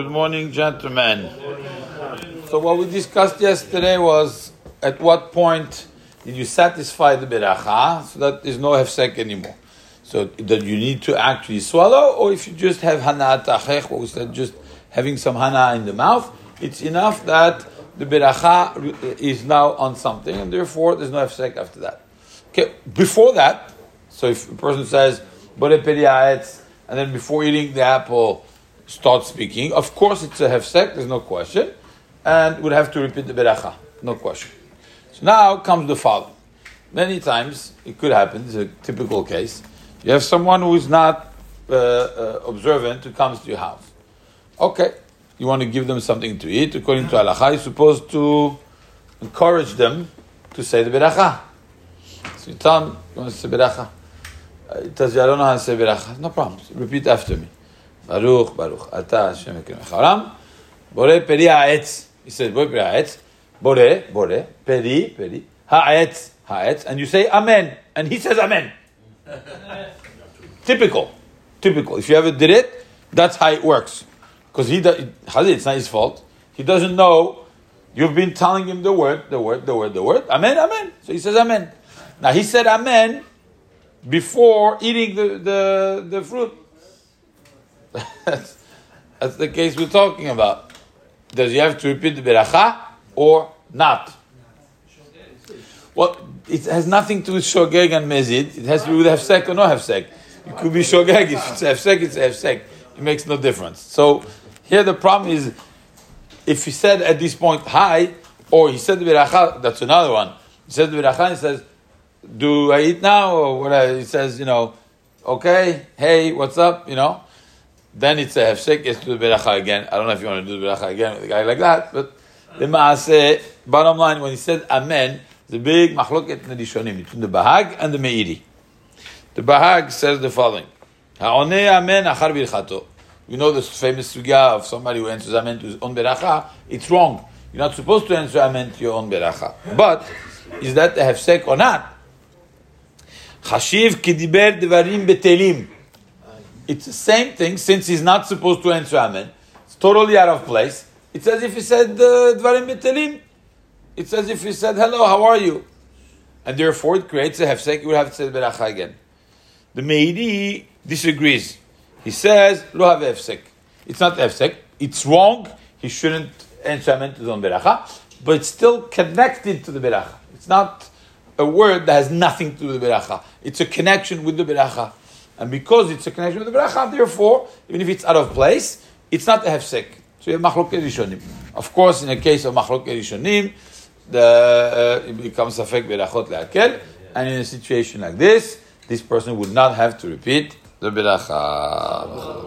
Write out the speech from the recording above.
Good morning, gentlemen. So what we discussed yesterday was at what point did you satisfy the beracha so that there's no hefsek anymore. So that you need to actually swallow, or if you just have hana tachech, what we said, just having some hana in the mouth, it's enough that the beracha is now on something, and therefore there's no hefsek after that. Okay, before that, so if a person says, and then before eating the apple, start speaking. Of course, it's a hefsek, there's no question, and would have to repeat the beracha, no question. So now comes the following. Many times it could happen. It's a typical case. You have someone who is not uh, uh, observant who comes to your house. Okay, you want to give them something to eat. According to halacha, you're supposed to encourage them to say the beracha. So you tell them, you want to say beracha. Uh, he tells you, I don't know how to say beracha. No problem. Repeat after me. Baruch, Baruch, Ata Hashem Haram. Bore peri ha'etz. He says, Bore peri ha'etz. Bore, Bore, peri, peri, ha'etz, ha'etz. And you say Amen. And he says Amen. Typical. Typical. If you ever did it, that's how it works. Because he does, it's not his fault. He doesn't know. You've been telling him the word, the word, the word, the word. Amen, amen. So he says amen. Now he said amen before eating the, the, the fruit. That's, that's the case we're talking about. Does he have to repeat the beracha or not? Well, it has nothing to do with shogeg and mezid. It has to do with hefsek or no hefsek. It could be shogeg. If it's hefsek, it's hefsek. It makes no difference. So here the problem is, if he said at this point hi, or he said the beracha, that's another one. He said the beracha and he says, "Do I eat now?" Or whatever. He says, you know, okay, hey, what's up? You know. Then it's a hefsek, it's to the beracha again. I don't know if you want to do the beracha again with a guy like that, but the maaseh, bottom line, when he said amen, the big machloket in the between the Bahag and the Meiri. The Bahag says the following: Ha'oneh amen achar birchato. You know this famous sugya of somebody who answers amen to his own beracha. It's wrong. You're not supposed to answer amen to your own beracha. But is that a hefsek or not? Chashiv kidiber devarim betelim. It's the same thing since he's not supposed to answer amen. It's totally out of place. It's as if he said uh, dvarim betelim. It's as if he said, hello, how are you? And therefore it creates a hefsek, you would havei to say beracha again. The Meiri disagrees. He says, lo have hefsek. It's not hefsek. It's wrong. He shouldn't answer amen to the beracha, but it's still connected to the beracha. It's not a word that has nothing to do with the beracha. It's a connection with the beracha. And because it's a connection with the beracha, therefore, even if it's out of place, it's not a hefsek. So you have machlok rishonim. Of course, in the case of machlok rishonim, the, uh, it becomes safek berachot le'akel, and in a situation like this, this person would not have to repeat the beracha.